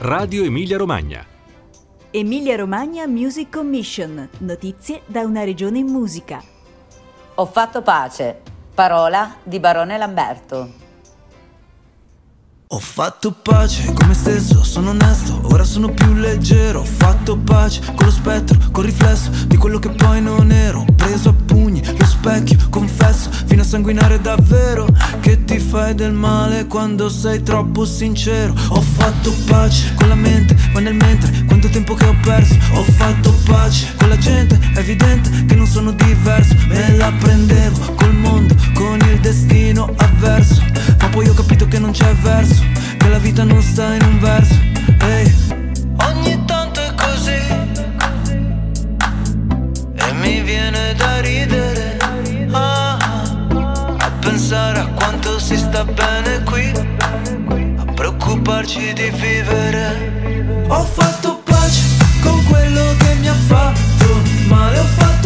Radio Emilia Romagna. Emilia Romagna Music Commission. Notizie da una regione in musica. Ho fatto pace. Parola di Barone Lamberto. Ho fatto pace con me stesso, sono onesto, ora sono più leggero. Ho fatto pace con lo spettro, col riflesso di quello che poi non ero. Preso a pugni lo specchio, confesso, fino a sanguinare davvero. Che ti fai del male quando sei troppo sincero. Ho fatto pace con la mente, ma nel mentre, quanto tempo che ho perso. Ho fatto pace con la gente, è evidente che non sono diverso. Me la prendevo con il destino avverso. Ma poi ho capito che non c'è verso che la vita non sta in un verso. Ehi, ogni tanto è così. E mi viene da ridere. Ah, a pensare a quanto si sta bene qui. A preoccuparci di vivere. Ho fatto pace con quello che mi ha fatto male. Ho fatto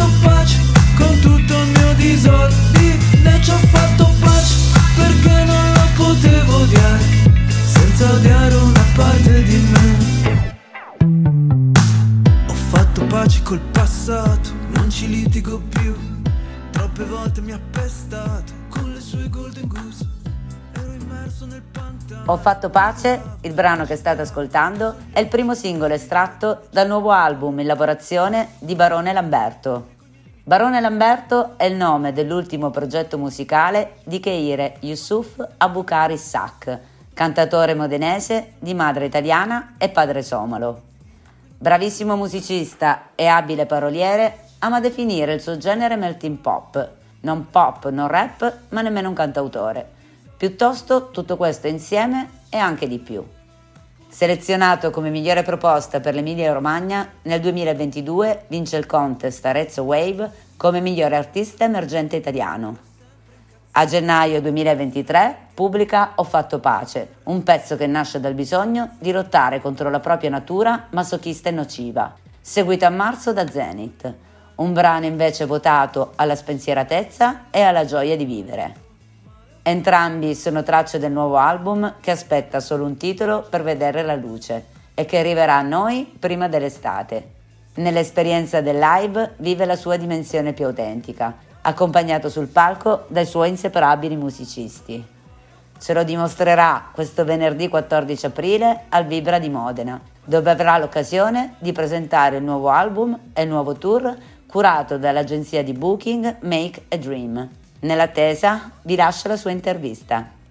senza odiare una parte di me. Ho fatto pace col passato, non ci litigo più. Troppe volte mi ha pestato con le sue golden goose. Ero immerso nel pantano. Ho fatto pace, il brano che state ascoltando, è il primo singolo estratto dal nuovo album in lavorazione di Barone Lamberto. Barone Lamberto è il nome dell'ultimo progetto musicale di Keire Yusuf Abukari Sak, cantatore modenese di madre italiana e padre somalo. Bravissimo musicista e abile paroliere, ama definire il suo genere melting pop, non pop, non rap, ma nemmeno un cantautore. Piuttosto tutto questo insieme e anche di più. Selezionato come migliore proposta per l'Emilia Romagna, nel 2022 vince il contest Arezzo Wave come migliore artista emergente italiano. A gennaio 2023 pubblica Ho fatto pace, un pezzo che nasce dal bisogno di lottare contro la propria natura masochista e nociva, seguito a marzo da Zenith, un brano invece votato alla spensieratezza e alla gioia di vivere. Entrambi sono tracce del nuovo album che aspetta solo un titolo per vedere la luce e che arriverà a noi prima dell'estate. Nell'esperienza del live vive la sua dimensione più autentica, accompagnato sul palco dai suoi inseparabili musicisti. Ce lo dimostrerà questo venerdì 14 aprile al Vibra di Modena, dove avrà l'occasione di presentare il nuovo album e il nuovo tour curato dall'agenzia di booking Make a Dream. Nell'attesa vi lascio la sua intervista.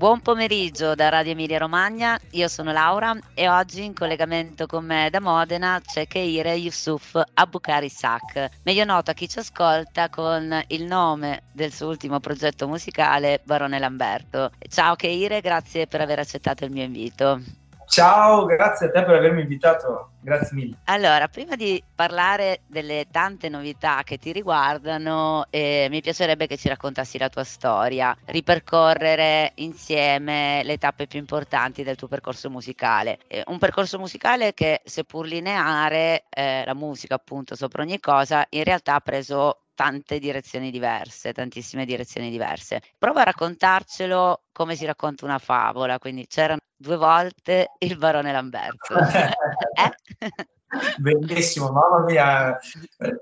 Buon pomeriggio da Radio Emilia Romagna, io sono Laura e oggi in collegamento con me da Modena c'è Keire Yusuf Abukari Sak, meglio noto a chi ci ascolta con il nome del suo ultimo progetto musicale Barone Lamberto. Ciao Keire, grazie per aver accettato il mio invito. Ciao, grazie a te per avermi invitato, grazie mille. Allora, prima di parlare delle tante novità che ti riguardano, eh, mi piacerebbe che ci raccontassi la tua storia, ripercorrere insieme le tappe più importanti del tuo percorso musicale. Eh, un percorso musicale che, seppur lineare, eh, la musica appunto sopra ogni cosa, in realtà ha preso tante direzioni diverse, tantissime direzioni diverse. Prova a raccontarcelo come si racconta una favola, quindi c'erano due volte il barone Lamberto. eh? Bellissimo, mamma mia.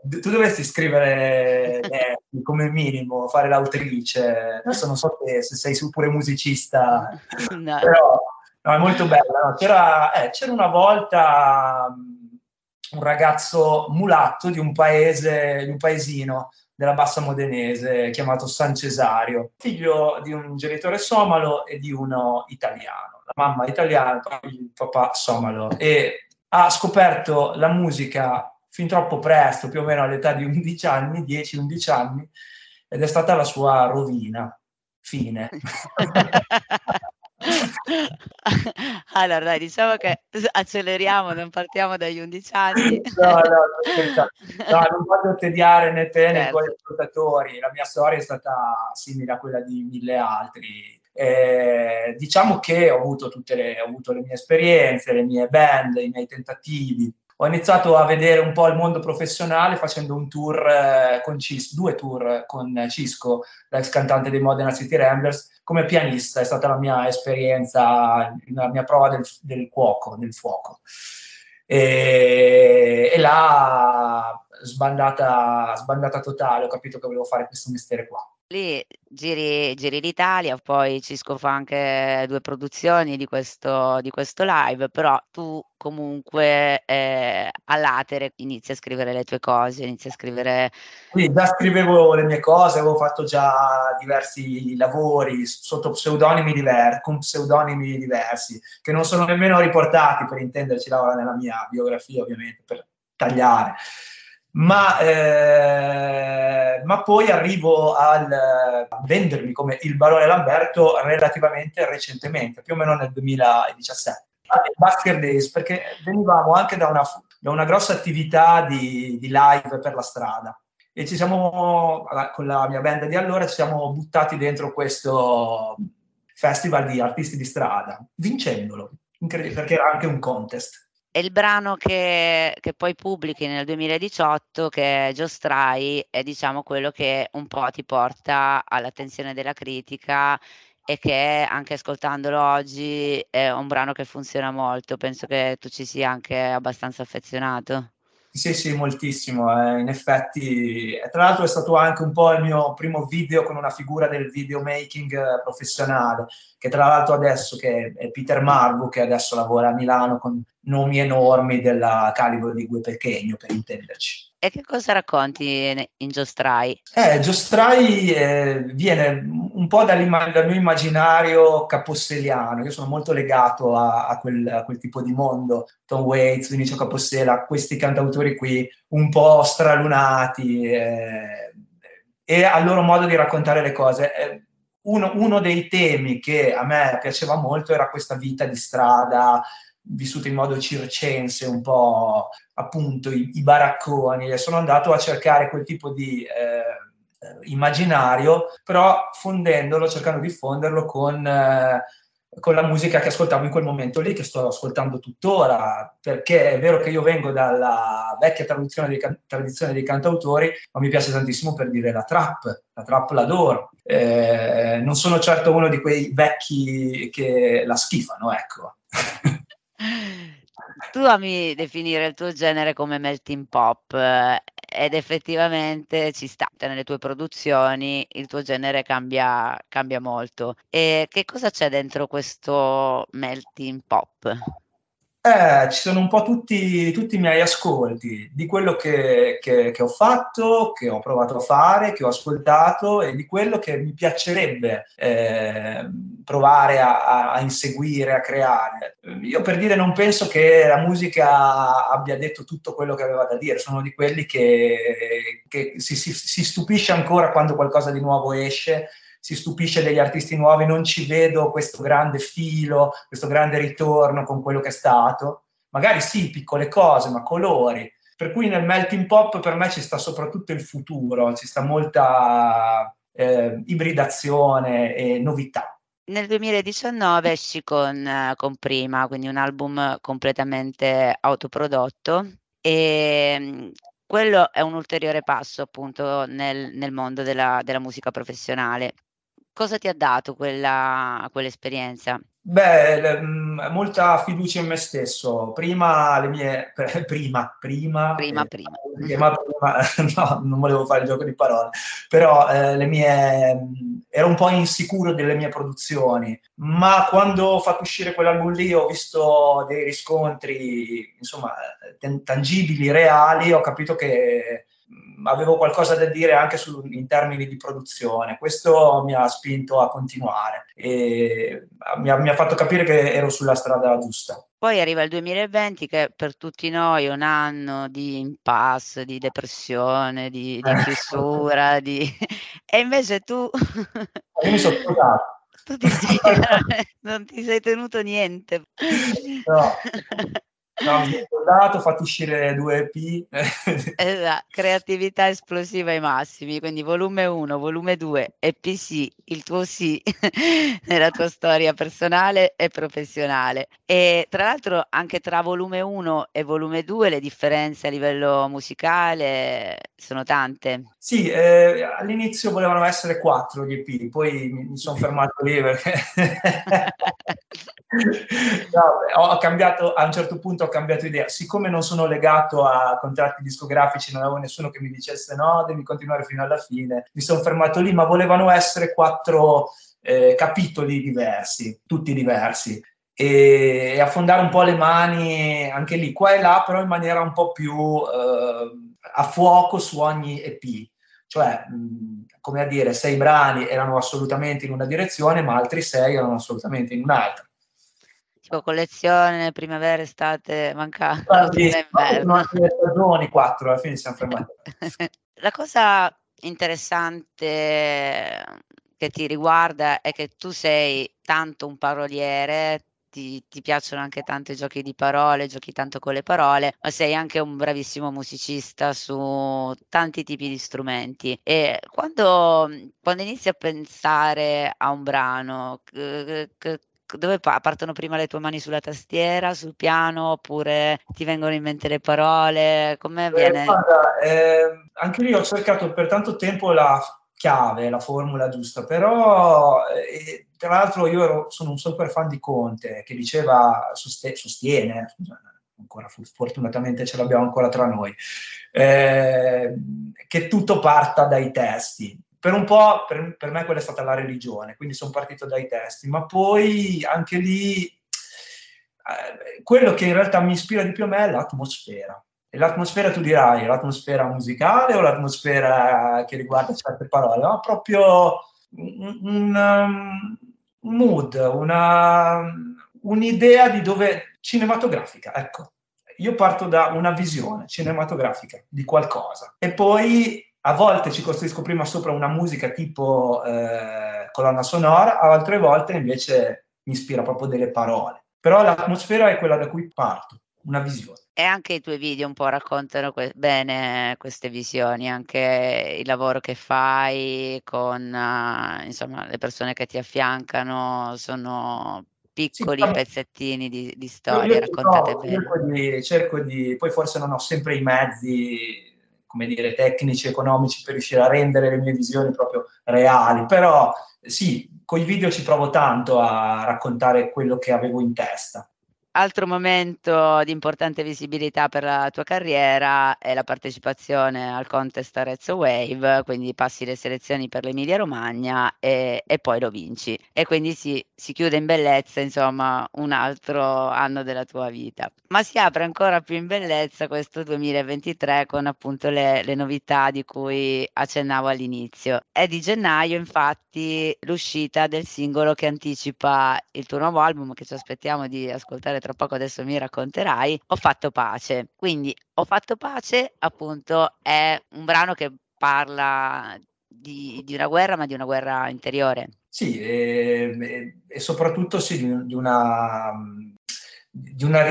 Tu dovresti scrivere eh, come minimo, fare l'autrice. Adesso non so se sei pure musicista, no. però no, è molto bella. No? C'era, eh, c'era, una volta un ragazzo mulatto di un paese, di un paesino della bassa modenese chiamato San Cesario, figlio di un genitore somalo e di uno italiano. La mamma italiana, il papà somalo. E ha scoperto la musica fin troppo presto, più o meno all'età di 11 anni, 10-11 anni, ed è stata la sua rovina. Fine. allora, dai, diciamo che acceleriamo, non partiamo dagli 11 anni. no, no, no, non voglio tediare né te né i tuoi certo. ascoltatori. La mia storia è stata simile a quella di mille altri. Eh, diciamo che ho avuto tutte le, ho avuto le mie esperienze, le mie band, i miei tentativi. Ho iniziato a vedere un po' il mondo professionale facendo un tour eh, con Cisco, due tour con Cisco, l'ex cantante dei Modena City Ramblers, come pianista. È stata la mia esperienza, la mia prova del, del cuoco, del fuoco. E, e là, sbandata, sbandata totale, ho capito che volevo fare questo mestiere qua. Lì giri, giri l'Italia, poi Cisco fa anche due produzioni di questo, di questo live, però tu comunque eh, all'atere inizi a scrivere le tue cose, inizi a scrivere... Sì, già scrivevo le mie cose, avevo fatto già diversi lavori sotto pseudonimi diversi, con pseudonimi diversi, che non sono nemmeno riportati per intenderci nella mia biografia, ovviamente, per tagliare ma, eh, ma poi arrivo al, a vendermi come il barone Lamberto relativamente recentemente, più o meno nel 2017. Basker Days, perché venivamo anche da una, da una grossa attività di, di live per la strada e ci siamo, con la mia band di allora, ci siamo buttati dentro questo festival di artisti di strada, vincendolo, perché era anche un contest. E il brano che, che poi pubblichi nel 2018, che è Giostrai, è diciamo quello che un po' ti porta all'attenzione della critica e che anche ascoltandolo oggi è un brano che funziona molto. Penso che tu ci sia anche abbastanza affezionato. Sì, sì, moltissimo. Eh. In effetti, tra l'altro è stato anche un po' il mio primo video con una figura del videomaking eh, professionale, che tra l'altro adesso che è Peter Marvo, che adesso lavora a Milano con nomi enormi del calibro di Gue Pechegno, per intenderci. E che cosa racconti in Giostrai? Eh, Giostrai eh, viene un po' dal mio immaginario caposseliano. Io sono molto legato a, a, quel, a, quel, tipo di mondo. Tom Waits, Vinicio Capossela, questi cantautori qui un po' stralunati eh, e al loro modo di raccontare le cose. Uno, uno dei temi che a me piaceva molto era questa vita di strada, vissuto in modo circense, un po' appunto i, i baracconi, e sono andato a cercare quel tipo di eh, immaginario, però fondendolo, cercando di fonderlo con, eh, con la musica che ascoltavo in quel momento lì, che sto ascoltando tuttora, perché è vero che io vengo dalla vecchia tradizione dei, tradizione dei cantautori, ma mi piace tantissimo per dire la trap, la trap l'adoro. Eh, non sono certo uno di quei vecchi che la schifano, ecco. Tu ami definire il tuo genere come melting pop eh, ed effettivamente ci sta, nelle tue produzioni il tuo genere cambia, cambia molto. E che cosa c'è dentro questo melting pop? Eh, ci sono un po' tutti, tutti, i miei ascolti di quello che, che, che, ho fatto, che ho provato a fare, che ho ascoltato e di quello che mi piacerebbe eh, provare a, a, inseguire, a creare. Io per dire non penso che la musica abbia detto tutto quello che aveva da dire, sono di quelli che, che si, si, si stupisce ancora quando qualcosa di nuovo esce si stupisce degli artisti nuovi, non ci vedo questo grande filo, questo grande ritorno con quello che è stato. Magari sì, piccole cose, ma colori. Per cui nel melting pop per me ci sta soprattutto il futuro, ci sta molta eh, ibridazione e novità. Nel 2019 esci con, con, Prima, quindi un album completamente autoprodotto e mm, quello è un ulteriore passo appunto nel, nel mondo della, della musica professionale. Cosa ti ha dato quella, quell'esperienza? Beh, mm, molta fiducia in me stesso. Prima le mie... Prima, prima... Prima, eh, prima. prima, prima no, non volevo fare il gioco di parole, però eh, le mie... Mm, ero un po' insicuro delle mie produzioni, ma quando ho fatto uscire quell'album lì ho visto dei riscontri, insomma, tangibili, reali, ho capito che avevo qualcosa da dire anche su, in termini di produzione. Questo mi ha spinto a continuare e mi ha, mi ha, fatto capire che ero sulla strada giusta. Poi arriva il 2020 che per tutti noi è un anno di impasse, di depressione, di, di chiusura, di... e invece tu... Io mi sono sposato. Tu ti sei, non ti sei tenuto niente. No. No, ho fatto uscire due EP. esatto, creatività esplosiva ai massimi, quindi volume 1, volume 2, EP sì, il tuo sì nella tua storia personale e professionale. E tra l'altro anche tra volume 1 e volume 2 le differenze a livello musicale sono tante. Sì, eh, all'inizio volevano essere quattro gli EP, poi mi, mi sono fermato lì perché no, ho cambiato, a un certo punto ho cambiato idea. Siccome non sono legato a contratti discografici, non avevo nessuno che mi dicesse no, devi continuare fino alla fine, mi sono fermato lì, ma volevano essere quattro eh, capitoli diversi, tutti diversi. E, affondare un po' le mani anche lì, qua e là, però in maniera un po' più eh, a fuoco su ogni EP. Cioè, come a dire, sei brani erano assolutamente in una direzione, ma altri sei erano assolutamente in un'altra tipo collezione, primavera, estate, manca inverno. le stagioni, quattro, alla fine siamo fermati. La cosa interessante che ti riguarda è che tu sei tanto un paroliere, ti, ti, piacciono anche tanto i giochi di parole, giochi tanto con le parole, ma sei anche un bravissimo musicista su tanti tipi di strumenti. E quando, quando inizi a pensare a un brano, che, che, dove partono prima le tue mani sulla tastiera, sul piano, oppure ti vengono in mente le parole? Come avviene? Eh, guarda, eh, anche lì ho cercato per tanto tempo la chiave, la formula giusta, però eh, tra l'altro io ero, sono un super fan di Conte che diceva, sostiene, sostiene ancora fortunatamente ce l'abbiamo ancora tra noi, eh, che tutto parta dai testi per un po' per, per, me quella è stata la religione, quindi sono partito dai testi, ma poi anche lì eh, quello che in realtà mi ispira di più a me è l'atmosfera. E l'atmosfera tu dirai, l'atmosfera musicale o l'atmosfera che riguarda certe parole, ma proprio un, un, um, un mood, una, un'idea di dove cinematografica, ecco. Io parto da una visione cinematografica di qualcosa e poi a volte ci costruisco prima sopra una musica tipo eh, colonna sonora, altre volte invece mi ispira proprio delle parole. Però l'atmosfera è quella da cui parto, una visione. E anche i tuoi video un po' raccontano que- bene queste visioni, anche il lavoro che fai con uh, insomma, le persone che ti affiancano, sono piccoli sì, pezzettini di, di storie raccontate no, bene. Cerco di, cerco di, poi forse non ho sempre i mezzi come dire, tecnici, economici per riuscire a rendere le mie visioni proprio reali, però sì, con i video ci provo tanto a raccontare quello che avevo in testa. Altro momento di importante visibilità per la tua carriera è la partecipazione al contest Arezzo Wave, quindi passi le selezioni per l'Emilia Romagna e, e poi lo vinci. E quindi si, si, chiude in bellezza, insomma, un altro anno della tua vita. Ma si apre ancora più in bellezza questo 2023 con appunto le, le novità di cui accennavo all'inizio. È di gennaio, infatti, l'uscita del singolo che anticipa il tuo nuovo album che ci aspettiamo di ascoltare tra tra poco adesso mi racconterai, ho fatto pace. Quindi ho fatto pace, appunto, è un brano che parla di, di una guerra, ma di una guerra interiore. Sì, e, e soprattutto sì, di, di una di una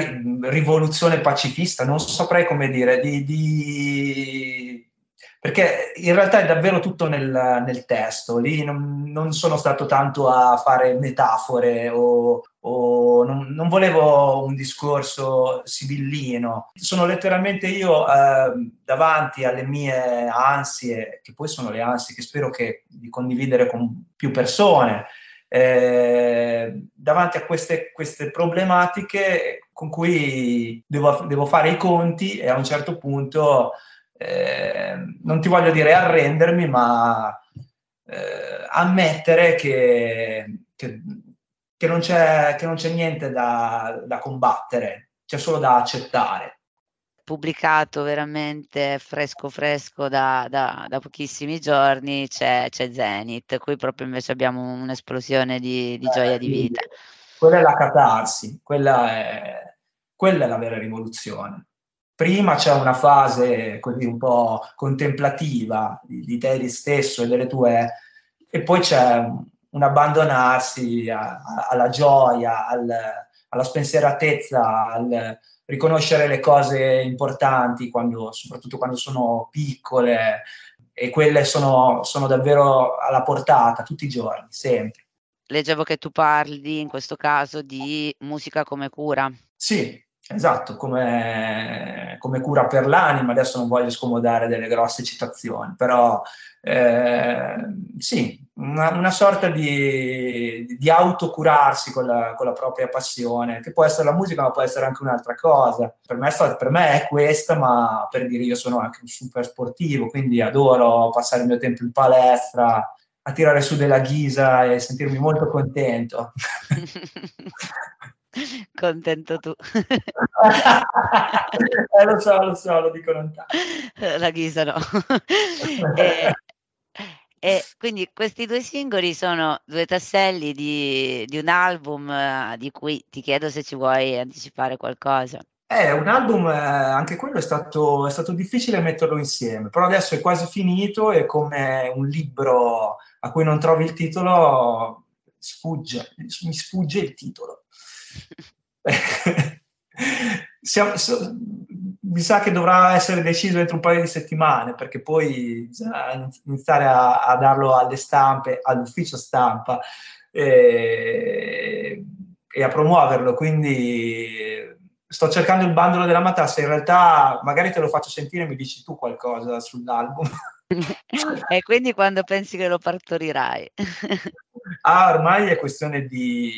rivoluzione pacifista, non saprei come dire, di, di, perché in realtà è davvero tutto nel, nel testo, lì non, non, sono stato tanto a fare metafore o, o non, non, volevo un discorso sibillino, sono letteralmente io eh, davanti alle mie ansie, che poi sono le ansie che spero che, di condividere con più persone, eh, davanti a queste, queste, problematiche con cui devo, devo fare i conti e a un certo punto eh, non ti voglio dire arrendermi, ma eh, ammettere che, che, che, non che, non c'è, niente da, da combattere, c'è solo da accettare. Pubblicato veramente fresco fresco da, da, da pochissimi giorni c'è, c'è, Zenith, qui proprio invece abbiamo un'esplosione di, di gioia di vita. Quella è la catarsi, quella è, quella è la vera rivoluzione prima c'è una fase così un po' contemplativa di, di te di stesso e delle tue e poi c'è un abbandonarsi a, a, alla gioia, al, alla spensieratezza, al, riconoscere le cose importanti, quando, soprattutto quando sono piccole, e quelle sono, sono davvero alla portata tutti i giorni, sempre. Leggevo che tu parli in questo caso di musica come cura. Sì, Esatto, come, come, cura per l'anima, adesso non voglio scomodare delle grosse citazioni, però eh, sì, una, una sorta di, di autocurarsi con la, con la, propria passione, che può essere la musica, ma può essere anche un'altra cosa. Per me, per me è questa, ma per dire io sono anche un super sportivo, quindi adoro passare il mio tempo in palestra, a tirare su della ghisa e sentirmi molto contento. Contento tu. eh, lo so, lo so, lo dico lontano. La ghisa no. e, e, quindi questi due singoli sono due tasselli di, di un album uh, di cui ti chiedo se ci vuoi anticipare qualcosa. È un album, eh, anche quello è stato, è stato, difficile metterlo insieme, però adesso è quasi finito e come un libro a cui non trovi il titolo, sfugge, mi sfugge il titolo. Siamo, so, mi sa che dovrà essere deciso entro un paio di settimane perché poi iniziare a, a darlo alle stampe, all'ufficio stampa e, e, a promuoverlo. Quindi sto cercando il bandolo della matassa. In realtà, magari te lo faccio sentire e mi dici tu qualcosa sull'album. e quindi quando pensi che lo partorirai? ah, ormai è questione di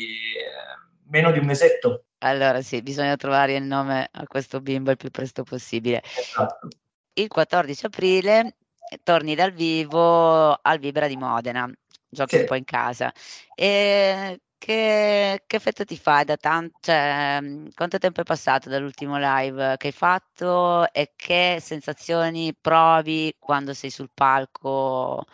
meno di un mesetto. Allora sì, bisogna trovare il nome a questo bimbo il più presto possibile. Esatto. Il 14 aprile torni dal vivo al Vibra di Modena, giochi sì. un po' in casa. E che, che effetto ti fa da tanto, cioè, quanto tempo è passato dall'ultimo live che hai fatto e che sensazioni provi quando sei sul palco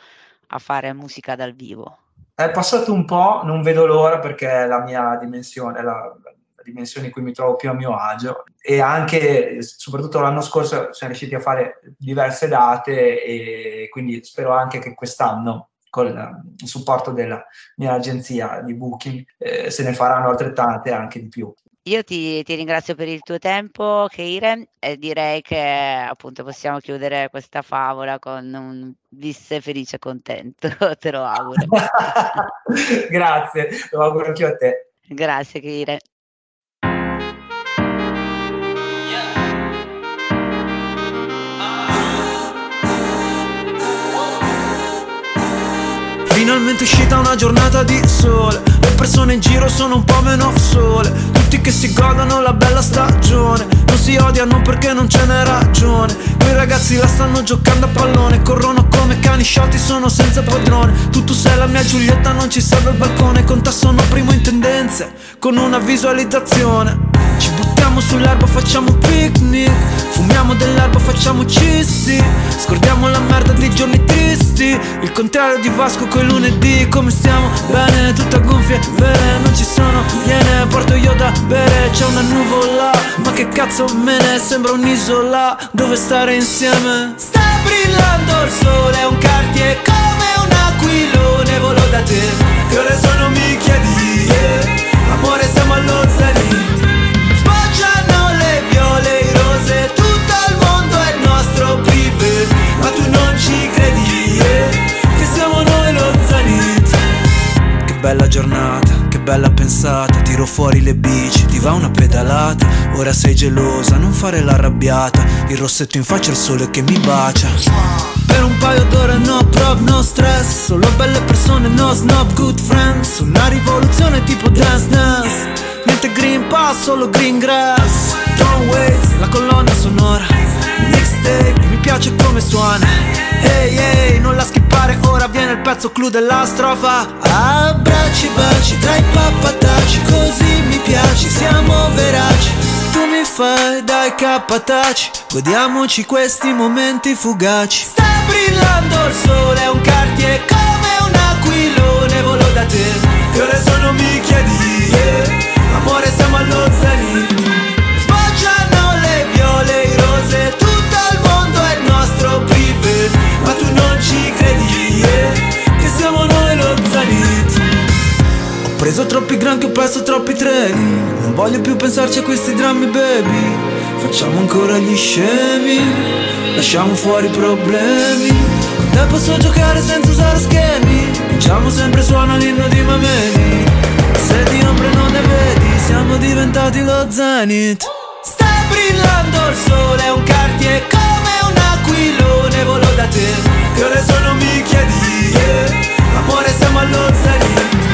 a fare musica dal vivo? È passato un po', non vedo l'ora perché è la mia dimensione, la, la dimensione in cui mi trovo più a mio agio e anche, soprattutto l'anno scorso, siamo riusciti a fare diverse date e quindi spero anche che quest'anno con il supporto della mia agenzia di booking eh, se ne faranno altrettante anche di più. Io ti, ti, ringrazio per il tuo tempo, Keire, e direi che appunto possiamo chiudere questa favola con un visse felice e contento, te lo auguro. Grazie, lo auguro anche a te. Grazie, Keire. Finalmente è uscita una giornata di sole Le persone in giro sono un po' meno sole. Tutti che si godono la bella stagione. Non si odiano perché non ce n'è ragione. Quei ragazzi la stanno giocando a pallone. Corrono come cani sciolti, sono senza padrone. Tu tu sei la mia Giulietta, non ci serve il balcone. Con te sono primo in tendenze Con una visualizzazione. Ci buttiamo sull'erba, facciamo un picnic Fumiamo dell'erba, facciamo cissi Scordiamo la merda dei giorni tristi. Il contrario di Vasco coi lunedì. Come stiamo? Bene, tutta gonfie vere Non ci sono iene, porto io da bere C'è una nuvola, ma che cazzo me ne Sembra un'isola? Dove stare insieme? Sta brillando il sole, un cartier come un aquilone. Volo da te, che ore sono mi chiedi? Yeah. Amore bella giornata che bella pensata, tiro fuori le bici, ti va una pedalata, ora sei gelosa, non fare l'arrabbiata, il rossetto in faccia il sole che mi bacia. Per un paio d'ore no prop, no stress, solo belle persone, no snob, good friends, una rivoluzione tipo dance dance, niente green pass, solo green grass, don't wait, la colonna sonora, mixtape, mi piace come suona, ehi hey, ehi, non la skippare, ora viene il pezzo clou della strofa, abbracci, baci, tra i pappataci, così mi piaci, siamo veraci, tu mi fai dai capataci, godiamoci questi momenti fugaci. Sta brillando il sole, è un cartier come un aquilone, volo da te, che ore sono mi chiedi, yeah. amore siamo allo zenith. Troppi gran ho perso troppi treni. Non voglio più pensarci a questi drammi baby. Facciamo ancora gli scemi Lasciamo fuori i problemi. Con te posso giocare senza usare schemi. Vinciamo sempre suona l'inno di Mameli Se di ombre non ne vedi Siamo diventati lo zenith. Sta brillando il sole È Un cartier come un aquilone Volo da te. Che ore sono mi chiedi yeah. Amore siamo allo zenith.